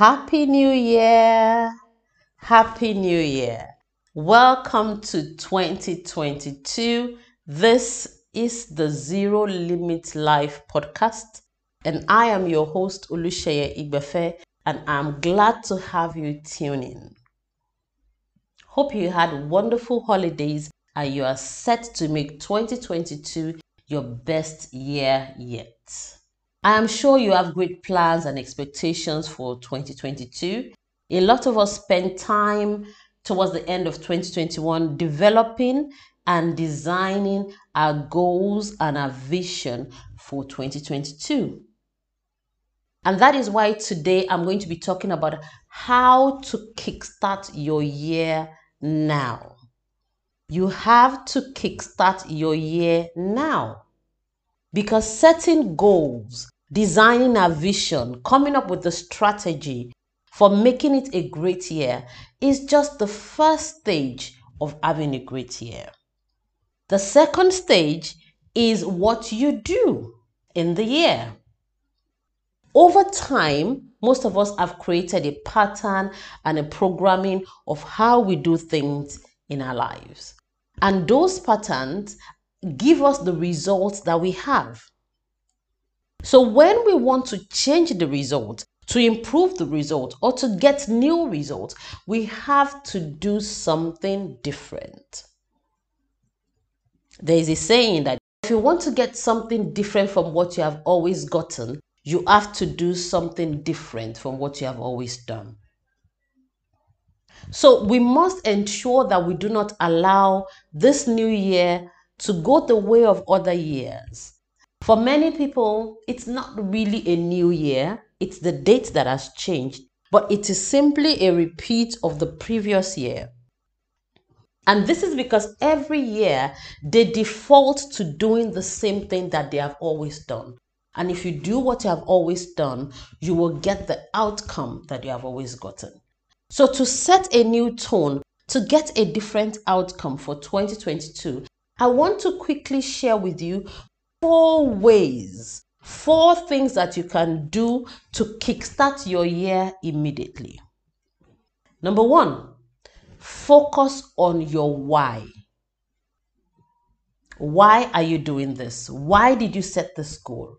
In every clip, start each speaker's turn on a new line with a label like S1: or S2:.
S1: Happy New Year! Happy New Year! Welcome to 2022. This is the Zero Limit Life podcast, and I am your host, Olusheye Igbefe, and I'm glad to have you tune in. Hope you had wonderful holidays and you are set to make 2022 your best year yet. I am sure you have great plans and expectations for 2022. A lot of us spend time towards the end of 2021 developing and designing our goals and our vision for 2022. And that is why today I'm going to be talking about how to kickstart your year now. You have to kickstart your year now. Because setting goals, designing a vision, coming up with a strategy for making it a great year is just the first stage of having a great year. The second stage is what you do in the year. Over time, most of us have created a pattern and a programming of how we do things in our lives. And those patterns give us the results that we have. So when we want to change the result, to improve the result, or to get new results, we have to do something different. There is a saying that if you want to get something different from what you have always gotten, you have to do something different from what you have always done. So we must ensure that we do not allow this new year to go the way of other years. For many people, it's not really a new year, it's the date that has changed, but it is simply a repeat of the previous year. And this is because every year they default to doing the same thing that they have always done. And if you do what you have always done, you will get the outcome that you have always gotten. So, to set a new tone, to get a different outcome for 2022, I want to quickly share with you four ways, four things that you can do to kickstart your year immediately. Number one, focus on your why. Why are you doing this? Why did you set this goal?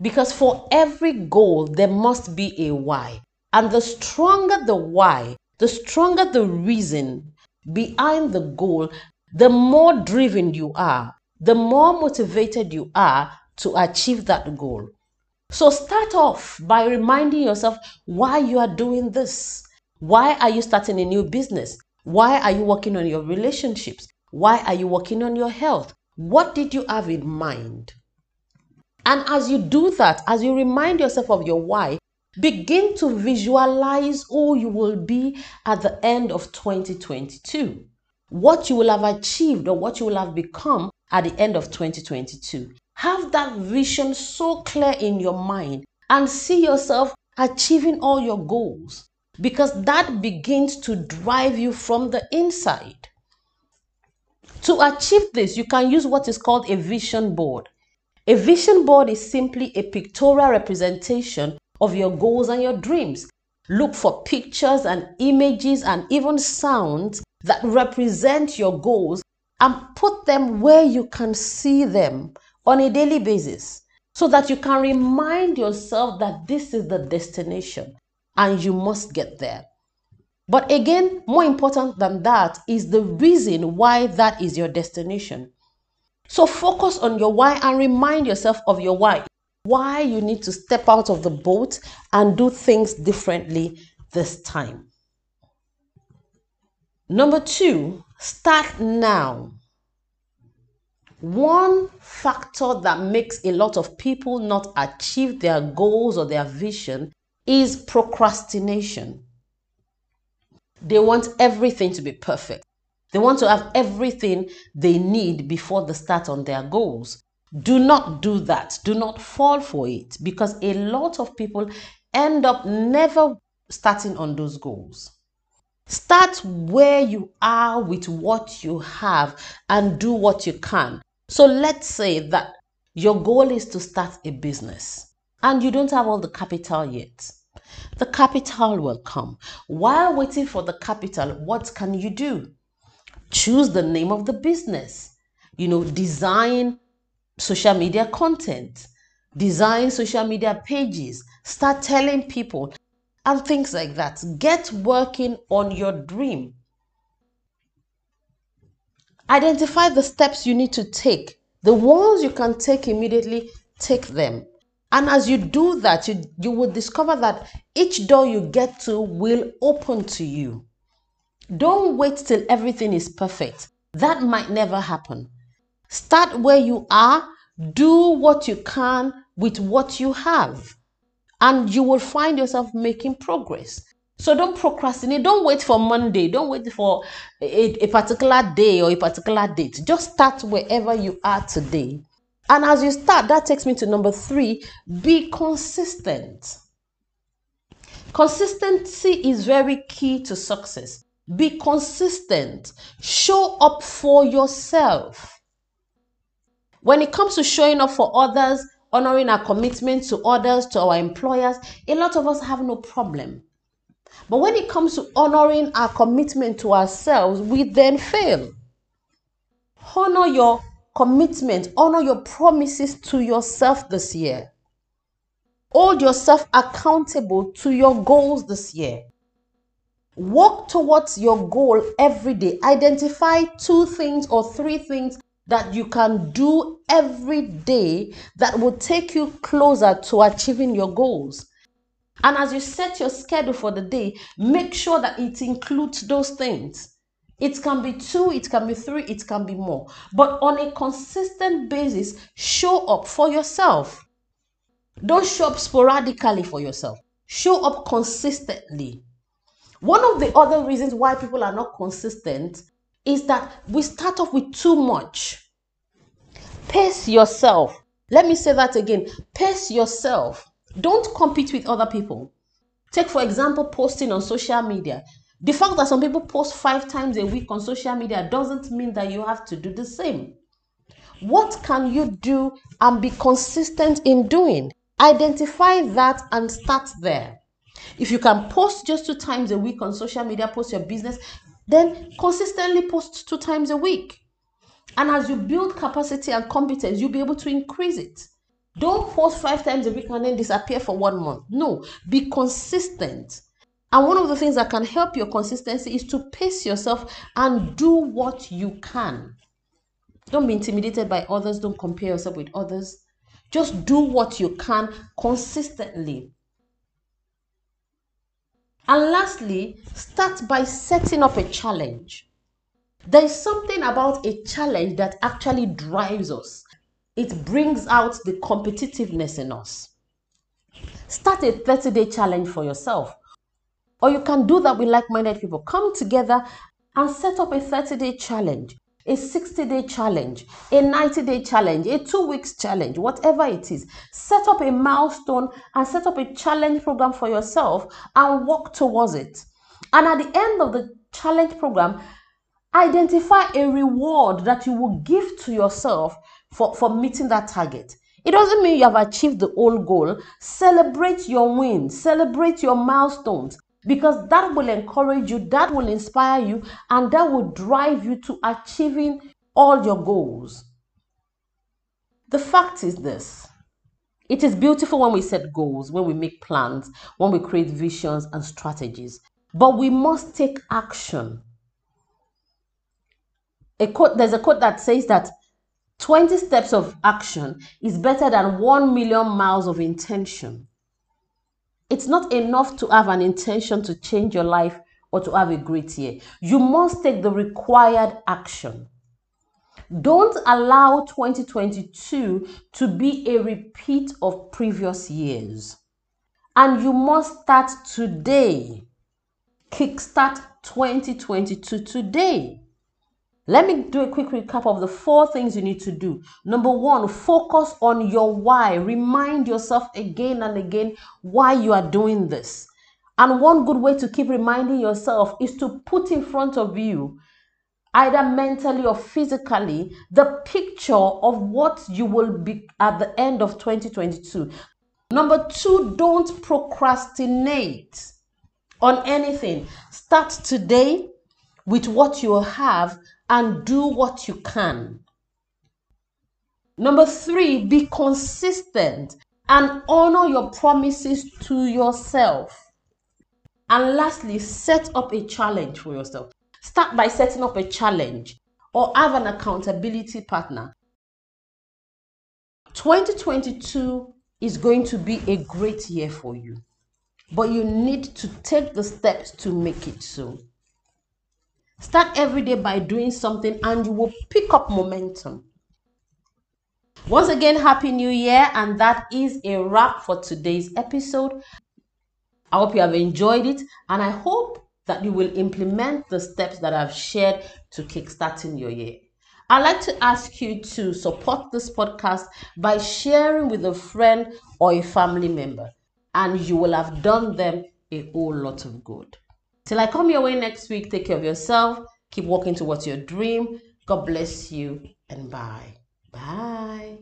S1: Because for every goal, there must be a why. And the stronger the why, the stronger the reason behind the goal, the more driven you are, the more motivated you are to achieve that goal. So start off by reminding yourself why you are doing this. Why are you starting a new business? Why are you working on your relationships? Why are you working on your health? What did you have in mind? And as you do that, as you remind yourself of your why, begin to visualize who you will be at the end of 2022, what you will have achieved or what you will have become at the end of 2022. Have that vision so clear in your mind and see yourself achieving all your goals because that begins to drive you from the inside. To achieve this, you can use what is called a vision board. A vision board is simply a pictorial representation of your goals and your dreams. Look for pictures and images and even sounds that represent your goals and put them where you can see them on a daily basis so that you can remind yourself that this is the destination and you must get there. But again, more important than that is the reason why that is your destination. So focus on your why and remind yourself of your why. Why you need to step out of the boat and do things differently this time. Number two, start now. One factor that makes a lot of people not achieve their goals or their vision is procrastination. They want everything to be perfect. They want to have everything they need before they start on their goals. Do not do that. Do not fall for it because a lot of people end up never starting on those goals. Start where you are with what you have and do what you can. So let's say that your goal is to start a business and you don't have all the capital yet. the capital will come. While waiting for the capital, what can you do? Choose the name of the business. You know, design social media content, design social media pages, start telling people, and things like that. Get working on your dream. Identify the steps you need to take. The ones you can take immediately, take them. And as you do that, you, you will discover that each door you get to will open to you. Don't wait till everything is perfect. That might never happen. Start where you are, do what you can with what you have, and you will find yourself making progress. So don't procrastinate. Don't wait for Monday. Don't wait for a, a, particular day or a particular date. Just start wherever you are today. And as you start, that takes me to number three be consistent. Consistency is very key to success. Be consistent. Show up for yourself. When it comes to showing up for others, honoring our commitment to others, to our employers, a lot of us have no problem. But when it comes to honoring our commitment to ourselves, we then fail. Honor your commitment, honor your promises to yourself this year. Hold yourself accountable to your goals this year. Walk towards your goal every day. Identify two things or three things that you can do every day that will take you closer to achieving your goals. And as you set your schedule for the day, make sure that it includes those things. It can be two, it can be three, it can be more. But on a consistent basis, show up for yourself. Don't show up sporadically for yourself, show up consistently. One of the other reasons why people are not consistent is that we start off with too much. Pace yourself. Let me say that again. Pace yourself. Don't compete with other people. Take, for example, posting on social media. The fact that some people post five times a week on social media doesn't mean that you have to do the same. What can you do and be consistent in doing? Identify that and start there. If you can post just two times a week on social media, post your business, then consistently post two times a week. And as you build capacity and competence, you'll be able to increase it. Don't post five times a week and then disappear for one month. No, be consistent. And one of the things that can help your consistency is to pace yourself and do what you can. Don't be intimidated by others. Don't compare yourself with others. Just do what you can consistently. And lastly, start by setting up a challenge. There is something about a challenge that actually drives us it brings out the competitiveness in us. Start a 30 day challenge for yourself. Or you can do that with like minded people. Come together and set up a 30 day challenge, a 60 day challenge, a 90 day challenge, a two weeks challenge, whatever it is. Set up a milestone and set up a challenge program for yourself and work towards it. And at the end of the challenge program, identify a reward that you will give to yourself for, for meeting that target. It doesn't mean you have achieved the whole goal. Celebrate your wins, celebrate your milestones, because that will encourage you, that will inspire you, and that will drive you to achieving all your goals. The fact is this it is beautiful when we set goals, when we make plans, when we create visions and strategies, but we must take action. A quote, there's a quote that says that 20 steps of action is better than 1 million miles of intention. It's not enough to have an intention to change your life or to have a great year. You must take the required action. Don't allow 2022 to be a repeat of previous years. And you must start today. Kickstart 2022 today. Let me do a quick recap of the four things you need to do. Number one, focus on your why. Remind yourself again and again why you are doing this. And one good way to keep reminding yourself is to put in front of you, either mentally or physically, the picture of what you will be at the end of 2022. Number two, don't procrastinate on anything. Start today with what you have and do what you can. Number three, be consistent and honor your promises to yourself. And lastly, set up a challenge for yourself. Start by setting up a challenge or have an accountability partner. 2022 is going to be a great year for you, but you need to take the steps to make it so. Start every day by doing something and you will pick up momentum. Once again, Happy New Year, and that is a wrap for today's episode. I hope you have enjoyed it, and I hope that you will implement the steps that I've shared to kickstarting your year. I'd like to ask you to support this podcast by sharing with a friend or a family member, and you will have done them a whole lot of good. Till I come your way next week, take care of yourself, keep walking towards your dream. God bless you, and bye. Bye.